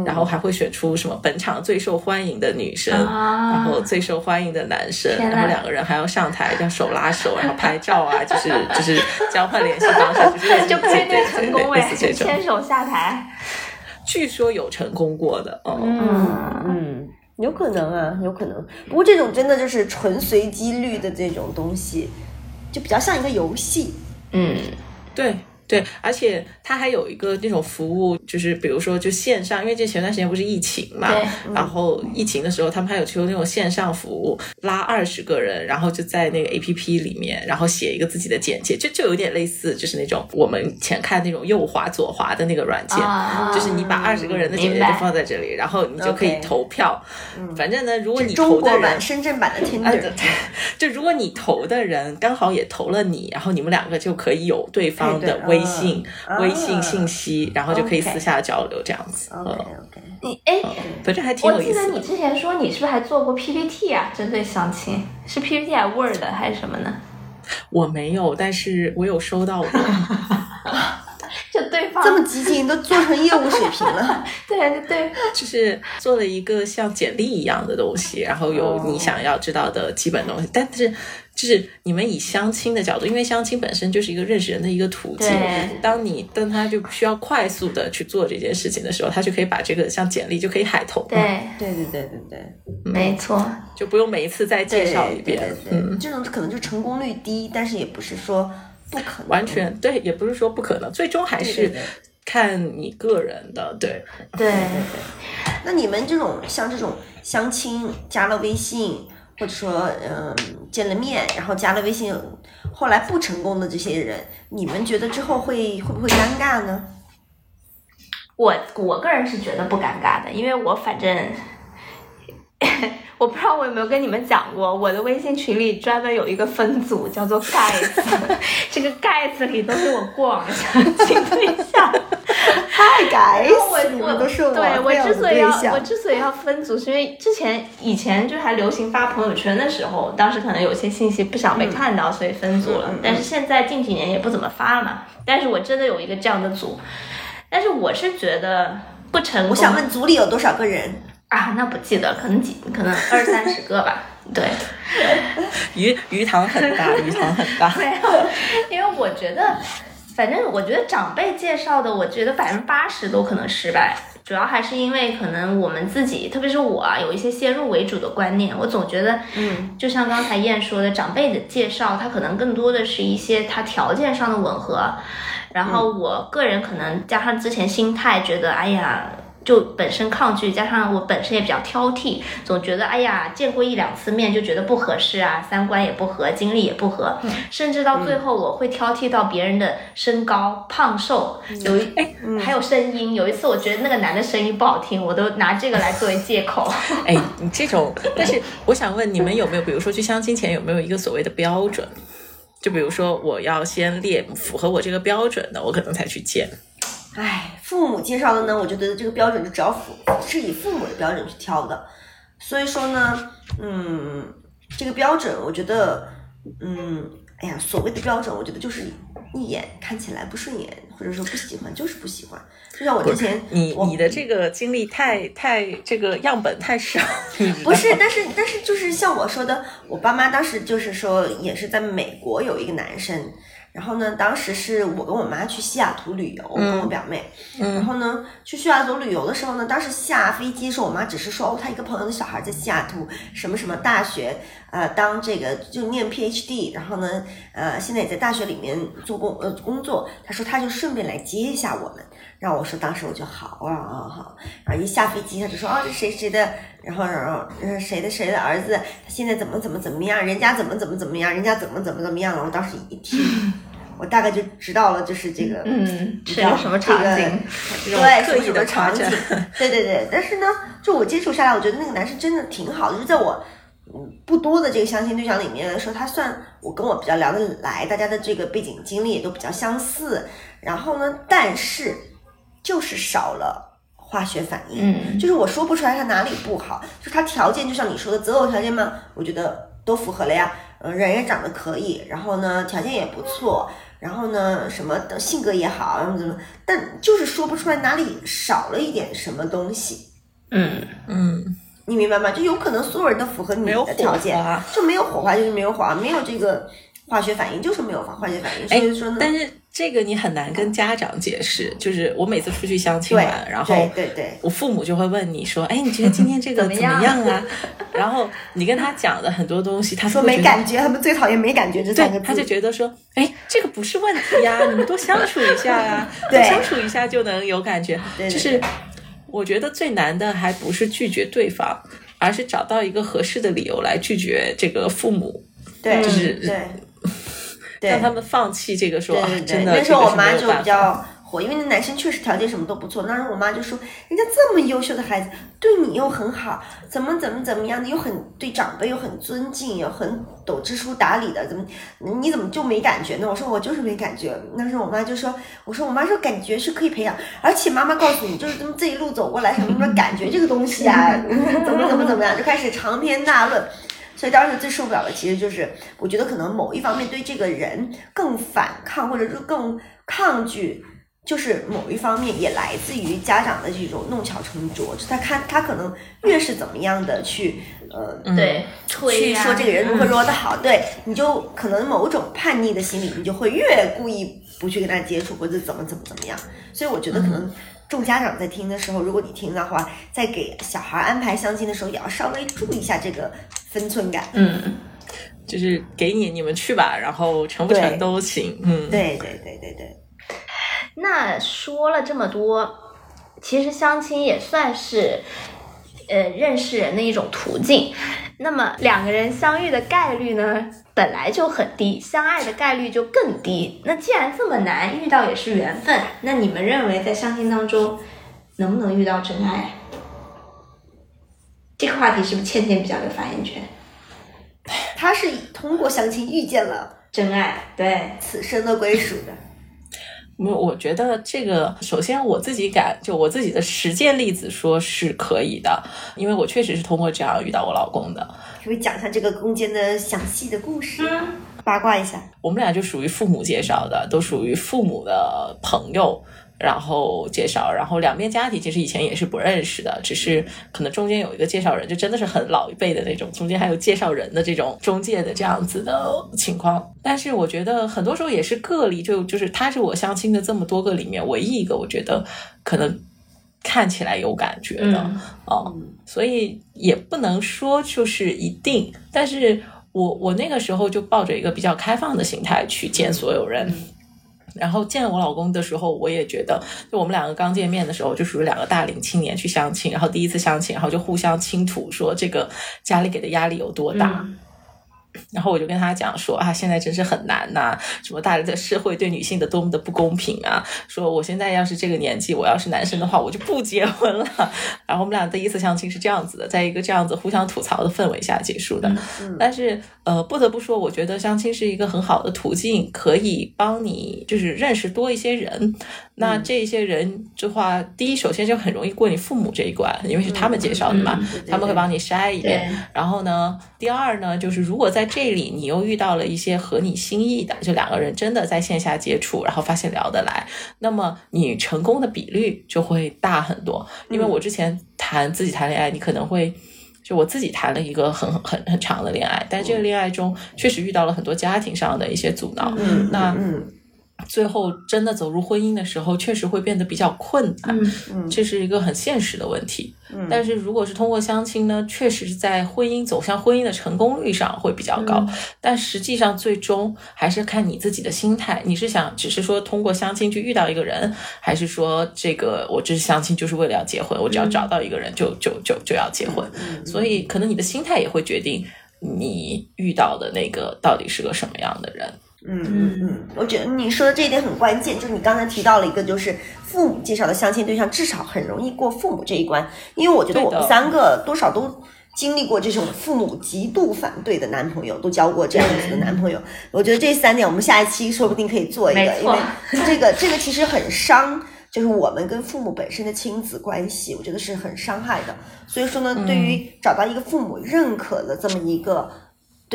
S3: 然后还会选出什么本场最受欢迎的女生，然后最受欢迎的男生，然后两个人还要上台要手拉手，然后拍照啊，(laughs) 就是就是交换联系方式，就是
S1: 就配对成功
S3: 哎，
S1: 牵手下台，
S3: 据说有成功过的，
S2: 嗯嗯。有可能啊，有可能。不过这种真的就是纯随机率的这种东西，就比较像一个游戏。
S1: 嗯，
S3: 对。对，而且它还有一个那种服务，就是比如说就线上，因为这前段时间不是疫情嘛，然后疫情的时候他们还有提供那种线上服务，拉二十个人，然后就在那个 A P P 里面，然后写一个自己的简介，就就有点类似，就是那种我们前看那种右滑左滑的那个软件，就是你把二十个人的简介都放在这里，然后你就可以投票。反正呢，如果你投的人，
S2: 深圳版的 (laughs) Tinder，
S3: 就如果你投的人刚好也投了你，然后你们两个就可以有对方的微。微信微信信息，然后就可以私下交流这样子。
S2: OK OK，
S1: 你哎，
S3: 反正还挺有意
S1: 思。我记得你之前说你是不是还做过 PPT 啊？针对相亲是 PPT 还是 Word 还是什么呢？
S3: 我没有，但是我有收到过。(laughs)
S1: 就对方
S2: 这么激进，都做成业务水平了。(laughs)
S1: 对对对，
S3: 就是做了一个像简历一样的东西，然后有你想要知道的基本东西，但是。就是你们以相亲的角度，因为相亲本身就是一个认识人的一个途径。当你当他就需要快速的去做这件事情的时候，他就可以把这个像简历就可以海投。
S1: 对
S2: 对对对对对，
S1: 没错，
S3: 就不用每一次再介绍一遍。
S2: 嗯，这种可能就成功率低，但是也不是说不可能。
S3: 完全对，也不是说不可能，最终还是看你个人的。对
S1: 对对对。
S2: 那你们这种像这种相亲加了微信。或者说，嗯，见了面，然后加了微信，后来不成功的这些人，你们觉得之后会会不会尴尬呢？
S1: 我我个人是觉得不尴尬的，因为我反正，(laughs) 我不知道我有没有跟你们讲过，我的微信群里专门有一个分组叫做盖子，(laughs) 这个盖子里都是我过往相亲对象。
S2: 太该
S1: 死我
S2: 们都是我
S1: 对我之所以要我之所以要分组，是因为之前以前就还流行发朋友圈的时候，当时可能有些信息不想被看到，所以分组了。但是现在近几年也不怎么发了嘛。但是我真的有一个这样的组，但是我是觉得不成功。
S2: 我想问组里有多少个人？
S1: 啊，那不记得，可能几可能二三十个吧。对，
S3: 鱼鱼塘很大，鱼塘很大。(laughs)
S1: 没有，因为我觉得，反正我觉得长辈介绍的，我觉得百分之八十都可能失败。主要还是因为可能我们自己，特别是我啊，有一些先入为主的观念。我总觉得，
S2: 嗯，
S1: 就像刚才燕说的，长辈的介绍，他可能更多的是一些他条件上的吻合。然后我个人可能加上之前心态，觉得哎呀。就本身抗拒，加上我本身也比较挑剔，总觉得哎呀，见过一两次面就觉得不合适啊，三观也不合，经历也不合，甚至到最后我会挑剔到别人的身高、胖瘦，有还有声音。有一次我觉得那个男的声音不好听，我都拿这个来作为借口。(laughs)
S3: 哎，你这种，(laughs) 但是我想问你们有没有，比如说去相亲前有没有一个所谓的标准？就比如说我要先列符合我这个标准的，我可能才去见。
S2: 哎，父母介绍的呢，我觉得这个标准就只要父是以父母的标准去挑的，所以说呢，嗯，这个标准我觉得，嗯，哎呀，所谓的标准，我觉得就是一眼看起来不顺眼，或者说不喜欢，就是不喜欢。就像我之前，
S3: 你你的这个经历太太这个样本太少，(laughs)
S2: 不是，但是但是就是像我说的，我爸妈当时就是说也是在美国有一个男生，然后呢，当时是我跟我妈去西雅图旅游，跟我表妹，然后呢去西雅图旅游的时候呢，当时下飞机的时候，我妈只是说哦，她一个朋友的小孩在西雅图什么什么大学，呃，当这个就念 PhD，然后呢，呃，现在也在大学里面做工呃工作，他说他就顺便来接一下我们。然后我说，当时我就好啊啊好，然后一下飞机他就说啊这谁谁的，然后然后呃谁的谁的儿子，他现在怎么怎么怎么样，人家怎么怎么怎么样，人家怎么怎么怎么样了。我当时一听，(laughs) 我大概就知道了，就是这个，
S1: 嗯，是有什么场景？
S2: 对，
S3: 刻意的
S2: 什么场景，(laughs) 对对对。但是呢，就我接触下来，我觉得那个男生真的挺好的，就是在我嗯不多的这个相亲对象里面来说，他算我跟我比较聊得来，大家的这个背景经历也都比较相似。然后呢，但是就是少了化学反应，
S1: 嗯。
S2: 就是我说不出来他哪里不好，就是他条件就像你说的择偶条件嘛，我觉得都符合了呀。嗯，人也长得可以，然后呢条件也不错，然后呢什么的性格也好，怎么怎么，但就是说不出来哪里少了一点什么东西，
S1: 嗯，
S3: 嗯，
S2: 你明白吗？就有可能所有人都符合你的条件
S3: 火花，
S2: 就没有火花就是没有火花，没有这个化学反应就是没有化学反应，所
S3: 哎
S2: 以说呢，
S3: 但是这个你很难跟家长解释。就是我每次出去相亲
S2: 对
S3: 完，然后
S2: 对对对。
S3: 我父母就会问你说：“哎，你觉得今天这个怎
S1: 怎么样
S3: 啊？” (laughs) 然后你跟他讲的很多东西，他
S2: 说没感觉，他们最讨厌没感觉这三个
S3: 对，
S2: 字。
S3: 他就觉得说，哎，这个不是问题呀，(laughs) 你们多相处一下呀，
S2: 对
S3: 多相处一下就能有感觉。就是我觉得最难的还不是拒绝对方，而是找到一个合适的理由来拒绝这个父母，
S2: 对，
S3: 就是，
S2: 对，(laughs)
S3: 让他们放弃这个说，啊
S2: 对对对，
S3: 真的
S2: 那时候我妈就比。较火，因为那男生确实条件什么都不错。那时候我妈就说，人家这么优秀的孩子，对你又很好，怎么怎么怎么样的，又很对长辈又很尊敬，又很懂知书达理的，怎么你怎么就没感觉呢？我说我就是没感觉。那时候我妈就说，我说我妈说感觉是可以培养，而且妈妈告诉你，就是这么这一路走过来，什么什么感觉这个东西啊，(laughs) 怎么怎么怎么样，就开始长篇大论。所以当时最受不了的，其实就是我觉得可能某一方面对这个人更反抗，或者说更抗拒，就是某一方面也来自于家长的这种弄巧成拙，就他看他可能越是怎么样的去呃。
S1: 对，
S2: 去说这个人如何
S1: 嗯
S2: 如何的好，对，你就可能某种叛逆的心理，你就会越故意不去跟他接触，或者怎么怎么怎么样。所以我觉得可能众家长在听的时候，如果你听的话，在给小孩安排相亲的时候，也要稍微注意一下这个分寸感。
S1: 嗯，
S3: 就是给你你们去吧，然后成不成都行。嗯，
S2: 对对对对对，
S1: 那说了这么多，其实相亲也算是呃认识人的一种途径。那么两个人相遇的概率呢，本来就很低，相爱的概率就更低。那既然这么难，遇到也是缘分，那你们认为在相亲当中能不能遇到真爱？这个话题是不是倩倩比较有发言权？
S2: 他是通过相亲遇见了
S1: 真爱，对，
S2: 此生的归属的。
S3: 没有，我觉得这个首先我自己感，就我自己的实践例子说是可以的，因为我确实是通过这样遇到我老公的。
S2: 可以讲一下这个中间的详细的故事，八卦一下。
S3: 我们俩就属于父母介绍的，都属于父母的朋友。然后介绍，然后两边家庭其实以前也是不认识的，只是可能中间有一个介绍人，就真的是很老一辈的那种，中间还有介绍人的这种中介的这样子的情况。但是我觉得很多时候也是个例，就就是他是我相亲的这么多个里面唯一一个我觉得可能看起来有感觉的啊，所以也不能说就是一定。但是我我那个时候就抱着一个比较开放的心态去见所有人。然后见我老公的时候，我也觉得，就我们两个刚见面的时候，就属于两个大龄青年去相亲，然后第一次相亲，然后就互相倾吐说这个家里给的压力有多大。然后我就跟他讲说啊，现在真是很难呐，什么大的社会对女性的多么的不公平啊！说我现在要是这个年纪，我要是男生的话，我就不结婚了。然后我们俩第一次相亲是这样子的，在一个这样子互相吐槽的氛围下结束的。但是呃，不得不说，我觉得相亲是一个很好的途径，可以帮你就是认识多一些人。那这些人的话，第一首先就很容易过你父母这一关，因为是他们介绍的嘛，他们会帮你筛一遍。然后呢，第二呢，就是如果在这里你又遇到了一些合你心意的，就两个人真的在线下接触，然后发现聊得来，那么你成功的比率就会大很多。因为我之前谈自己谈恋爱，你可能会就我自己谈了一个很很很长的恋爱，但这个恋爱中确实遇到了很多家庭上的一些阻挠。那最后真的走入婚姻的时候，确实会变得比较困难，这是一个很现实的问题。但是如果是通过相亲呢，确实是在婚姻走向婚姻的成功率上会比较高。但实际上最终还是看你自己的心态，你是想只是说通过相亲去遇到一个人，还是说这个我这相亲就是为了要结婚，我只要找到一个人就就就就要结婚。所以可能你的心态也会决定你遇到的那个到底是个什么样的人。
S2: 嗯嗯嗯，我觉得你说的这一点很关键，就是你刚才提到了一个，就是父母介绍的相亲对象至少很容易过父母这一关，因为我觉得我们三个多少都经历过这种父母极度反对的男朋友，都交过这样子的男朋友。我觉得这三点我们下一期说不定可以做一个，因为这个这个其实很伤，就是我们跟父母本身的亲子关系，我觉得是很伤害的。所以说呢，对于找到一个父母认可的这么一个。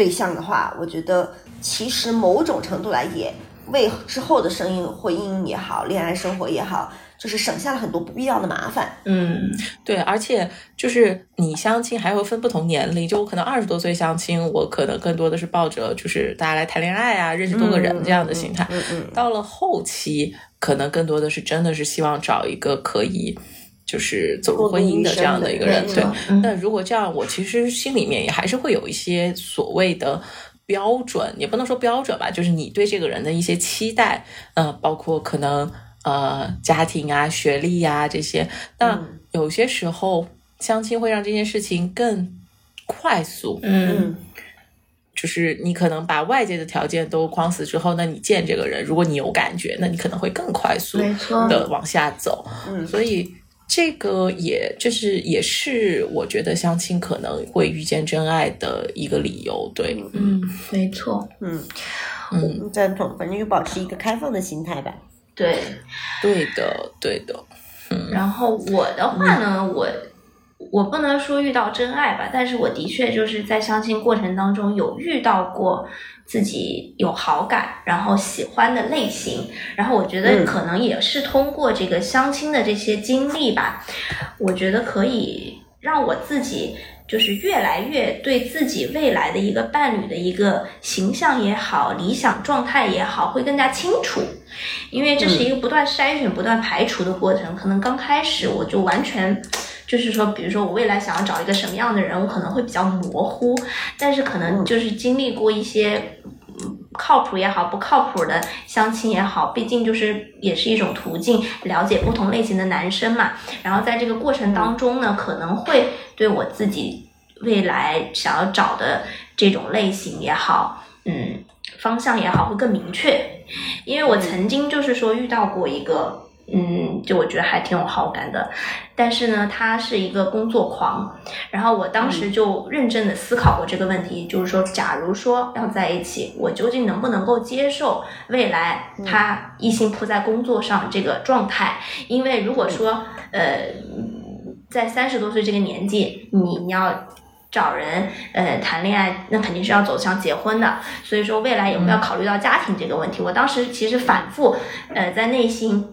S2: 对象的话，我觉得其实某种程度来也为之后的生意、婚姻也好、恋爱生活也好，就是省下了很多不必要的麻烦。
S3: 嗯，对，而且就是你相亲还会分不同年龄，就我可能二十多岁相亲，我可能更多的是抱着就是大家来谈恋爱啊，认识多个人这样的心态。
S2: 嗯嗯。
S3: 到了后期，可能更多的是真的是希望找一个可以。就是走入婚姻的这样的一个人，对。那如果这样，我其实心里面也还是会有一些所谓的标准，也不能说标准吧，就是你对这个人的一些期待，呃，包括可能呃家庭啊、学历呀这些。那有些时候相亲会让这件事情更快速，
S2: 嗯，
S3: 就是你可能把外界的条件都框死之后，那你见这个人，如果你有感觉，那你可能会更快速的往下走，
S2: 嗯，
S3: 所以。这个也就是也是我觉得相亲可能会遇见真爱的一个理由，对，
S1: 嗯，没错，
S2: 嗯。嗯，赞同，反正就保持一个开放的心态吧。
S1: 对，
S3: 对的，对的。嗯，
S1: 然后我的话呢，我我不能说遇到真爱吧，但是我的确就是在相亲过程当中有遇到过。自己有好感，然后喜欢的类型，然后我觉得可能也是通过这个相亲的这些经历吧，我觉得可以让我自己就是越来越对自己未来的一个伴侣的一个形象也好，理想状态也好，会更加清楚，因为这是一个不断筛选、不断排除的过程。可能刚开始我就完全。就是说，比如说我未来想要找一个什么样的人，我可能会比较模糊，但是可能就是经历过一些靠谱也好，不靠谱的相亲也好，毕竟就是也是一种途径，了解不同类型的男生嘛。然后在这个过程当中呢，可能会对我自己未来想要找的这种类型也好，嗯，方向也好，会更明确。因为我曾经就是说遇到过一个。嗯，就我觉得还挺有好感的。但是呢，他是一个工作狂，然后我当时就认真的思考过这个问题，就是说，假如说要在一起，我究竟能不能够接受未来他一心扑在工作上这个状态？因为如果说，呃，在三十多岁这个年纪，你你要。找人，呃，谈恋爱那肯定是要走向结婚的，所以说未来有没有考虑到家庭这个问题？我当时其实反复，呃，在内心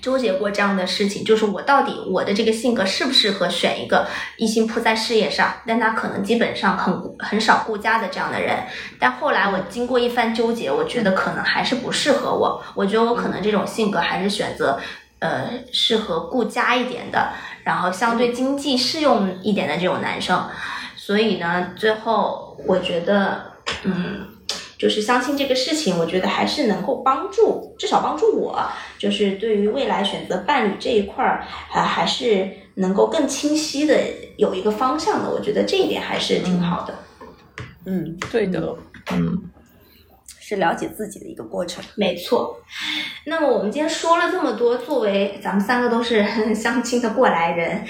S1: 纠结过这样的事情，就是我到底我的这个性格适不适合选一个一心扑在事业上，但他可能基本上很很少顾家的这样的人。但后来我经过一番纠结，我觉得可能还是不适合我。我觉得我可能这种性格还是选择，呃，适合顾家一点的，然后相对经济适用一点的这种男生。所以呢，最后我觉得，嗯，就是相亲这个事情，我觉得还是能够帮助，至少帮助我，就是对于未来选择伴侣这一块儿，啊，还是能够更清晰的有一个方向的。我觉得这一点还是挺好的。
S2: 嗯，
S3: 对的，嗯，
S2: 是了解自己的一个过程。
S1: 没错。那么我们今天说了这么多，作为咱们三个都是相亲的过来人，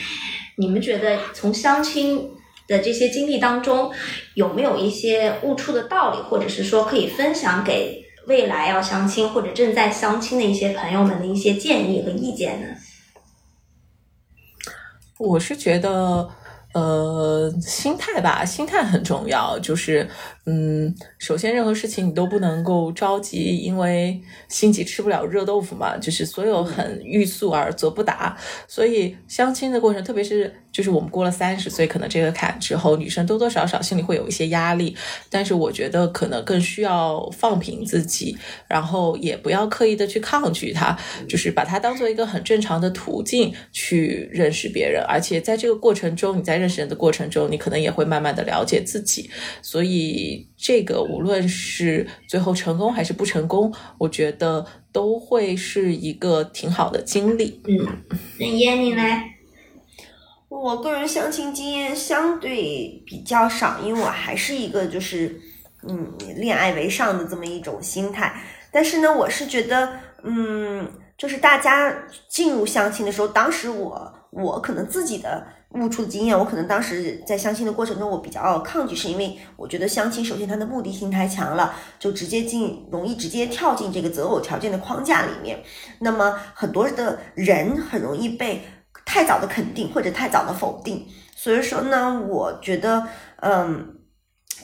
S1: 你们觉得从相亲？的这些经历当中，有没有一些悟出的道理，或者是说可以分享给未来要相亲或者正在相亲的一些朋友们的一些建议和意见呢？
S3: 我是觉得。呃，心态吧，心态很重要。就是，嗯，首先任何事情你都不能够着急，因为心急吃不了热豆腐嘛。就是所有很欲速而则不达。所以相亲的过程，特别是就是我们过了三十岁，可能这个坎之后，女生多多少少心里会有一些压力。但是我觉得可能更需要放平自己，然后也不要刻意的去抗拒它，就是把它当做一个很正常的途径去认识别人。而且在这个过程中，你在认识人的过程中，你可能也会慢慢的了解自己，所以这个无论是最后成功还是不成功，我觉得都会是一个挺好的经历。
S1: 嗯，那燕你呢？
S2: 我个人相亲经验相对比较少，因为我还是一个就是嗯恋爱为上的这么一种心态。但是呢，我是觉得嗯，就是大家进入相亲的时候，当时我我可能自己的。悟出的经验，我可能当时在相亲的过程中，我比较抗拒，是因为我觉得相亲首先它的目的性太强了，就直接进容易直接跳进这个择偶条件的框架里面。那么很多的人很容易被太早的肯定或者太早的否定。所以说呢，我觉得，嗯。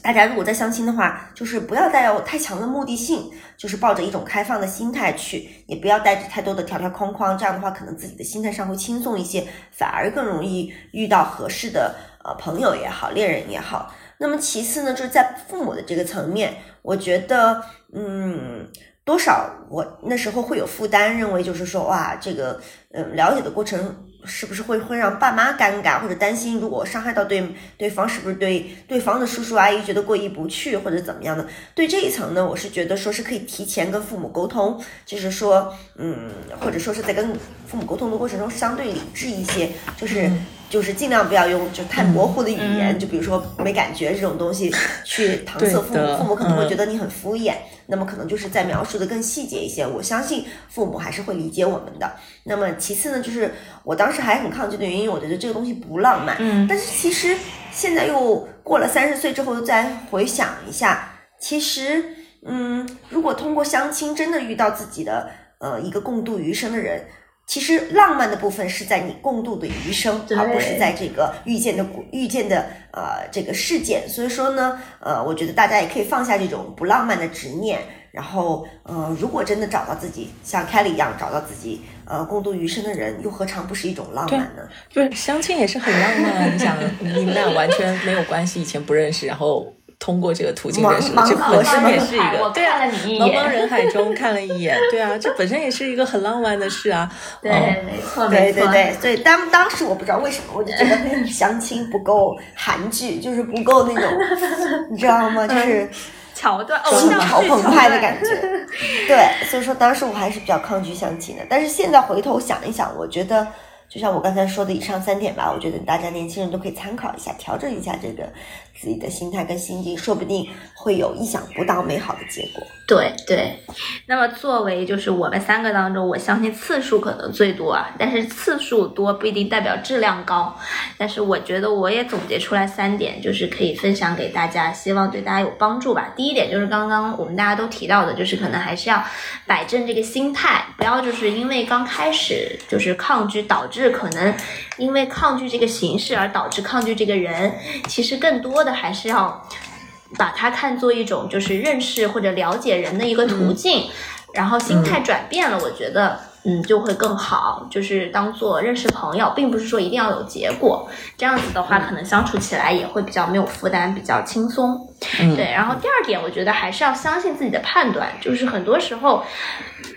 S2: 大家如果在相亲的话，就是不要带有太强的目的性，就是抱着一种开放的心态去，也不要带着太多的条条框框。这样的话，可能自己的心态上会轻松一些，反而更容易遇到合适的呃朋友也好，恋人也好。那么其次呢，就是在父母的这个层面，我觉得，嗯，多少我那时候会有负担，认为就是说，哇，这个，嗯，了解的过程。是不是会会让爸妈尴尬，或者担心如果伤害到对对方，是不是对对方的叔叔阿姨觉得过意不去，或者怎么样的？对这一层呢，我是觉得说是可以提前跟父母沟通，就是说，嗯，或者说是在跟父母沟通的过程中相对理智一些，就是。就是尽量不要用就太模糊的语言，就比如说没感觉这种东西 (laughs) 去搪塞父母，父母可能会觉得你很敷衍。那么可能就是在描述的更细节一些，我相信父母还是会理解我们的。那么其次呢，就是我当时还很抗拒的原因，我觉得这个东西不浪漫。
S1: 嗯。
S2: 但是其实现在又过了三十岁之后再回想一下，其实嗯，如果通过相亲真的遇到自己的呃一个共度余生的人。其实浪漫的部分是在你共度的余生，而不是在这个遇见的遇见的呃这个事件。所以说呢，呃，我觉得大家也可以放下这种不浪漫的执念。然后，呃，如果真的找到自己像 Kelly 一样找到自己呃共度余生的人，又何尝不是一种浪漫呢？
S3: 就是相亲也是很浪漫。你想，(laughs) 你们俩完全没有关系，以前不认识，然后。通过这个途径认识，这本身也是一个
S1: 对啊，
S3: 茫茫人海中看了一眼，对啊，这本身也是一个很浪漫的事啊。(laughs)
S1: 对，没错，
S2: 对对对，所以当当时我不知道为什么，我就觉得相亲不够韩剧，就是不够那种，(laughs) 你知道吗？就是
S1: 桥段，
S2: 心潮澎湃的感觉。(laughs) 对，所以说当时我还是比较抗拒相亲的，但是现在回头想一想，我觉得就像我刚才说的以上三点吧，我觉得大家年轻人都可以参考一下，调整一下这个自己的心态跟心境，说不定会有意想不到美好的结果。
S1: 对对，那么作为就是我们三个当中，我相信次数可能最多啊，但是次数多不一定代表质量高。但是我觉得我也总结出来三点，就是可以分享给大家，希望对大家有帮助吧。第一点就是刚刚我们大家都提到的，就是可能还是要摆正这个心态，不要就是因为刚开始就是抗拒，导致可能因为抗拒这个形式而导致抗拒这个人。其实更多的还是要。把它看作一种就是认识或者了解人的一个途径，然后心态转变了，我觉得嗯就会更好。就是当做认识朋友，并不是说一定要有结果，这样子的话可能相处起来也会比较没有负担，比较轻松。对，然后第二点，我觉得还是要相信自己的判断，就是很多时候。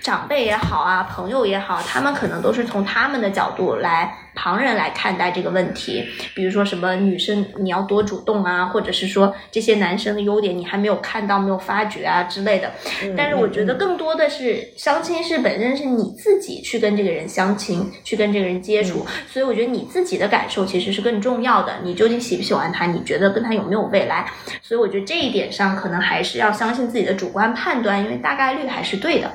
S1: 长辈也好啊，朋友也好，他们可能都是从他们的角度来旁人来看待这个问题。比如说什么女生你要多主动啊，或者是说这些男生的优点你还没有看到、没有发掘啊之类的。但是我觉得更多的是相亲是本身是你自己去跟这个人相亲，去跟这个人接触，所以我觉得你自己的感受其实是更重要的。你究竟喜不喜欢他？你觉得跟他有没有未来？所以我觉得这一点上可能还是要相信自己的主观判断，因为大概率还是对的。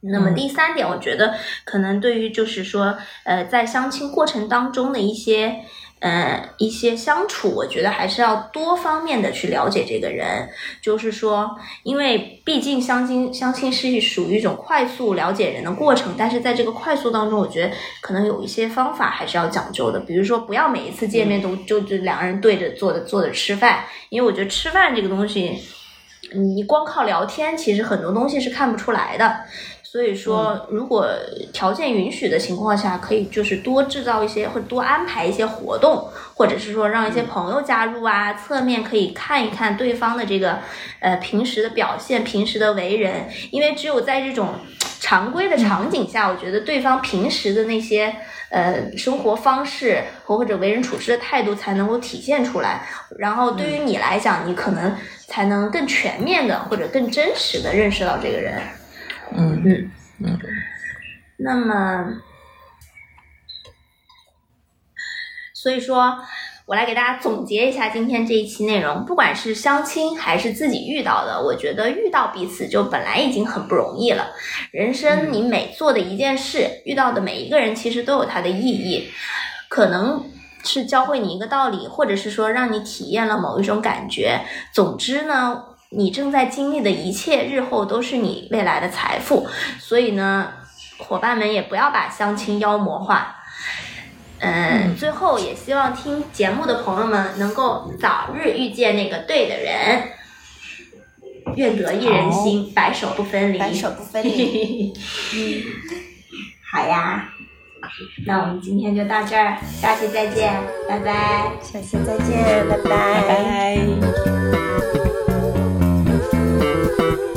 S1: 那么第三点，我觉得可能对于就是说，呃，在相亲过程当中的一些，呃，一些相处，我觉得还是要多方面的去了解这个人。就是说，因为毕竟相亲相亲是属于一种快速了解人的过程，但是在这个快速当中，我觉得可能有一些方法还是要讲究的。比如说，不要每一次见面都就就两个人对着坐着坐着吃饭，因为我觉得吃饭这个东西，你光靠聊天，其实很多东西是看不出来的。所以说，如果条件允许的情况下，可以就是多制造一些，或者多安排一些活动，或者是说让一些朋友加入啊，侧面可以看一看对方的这个呃平时的表现、平时的为人，因为只有在这种常规的场景下，我觉得对方平时的那些呃生活方式和或者为人处事的态度才能够体现出来，然后对于你来讲，你可能才能更全面的或者更真实的认识到这个人。
S3: 嗯嗯嗯，
S1: 那么，所以说，我来给大家总结一下今天这一期内容。不管是相亲还是自己遇到的，我觉得遇到彼此就本来已经很不容易了。人生你每做的一件事，遇到的每一个人，其实都有它的意义，可能是教会你一个道理，或者是说让你体验了某一种感觉。总之呢。你正在经历的一切，日后都是你未来的财富。所以呢，伙伴们也不要把相亲妖魔化。嗯，最后也希望听节目的朋友们能够早日遇见那个对的人，愿得一人心，白首不分离。
S2: 白首不分离。
S1: 嗯，好呀，那我们今天就到这儿，下期再见，拜拜。
S2: 下期再见，拜拜。
S3: 拜拜。Thank (laughs) you.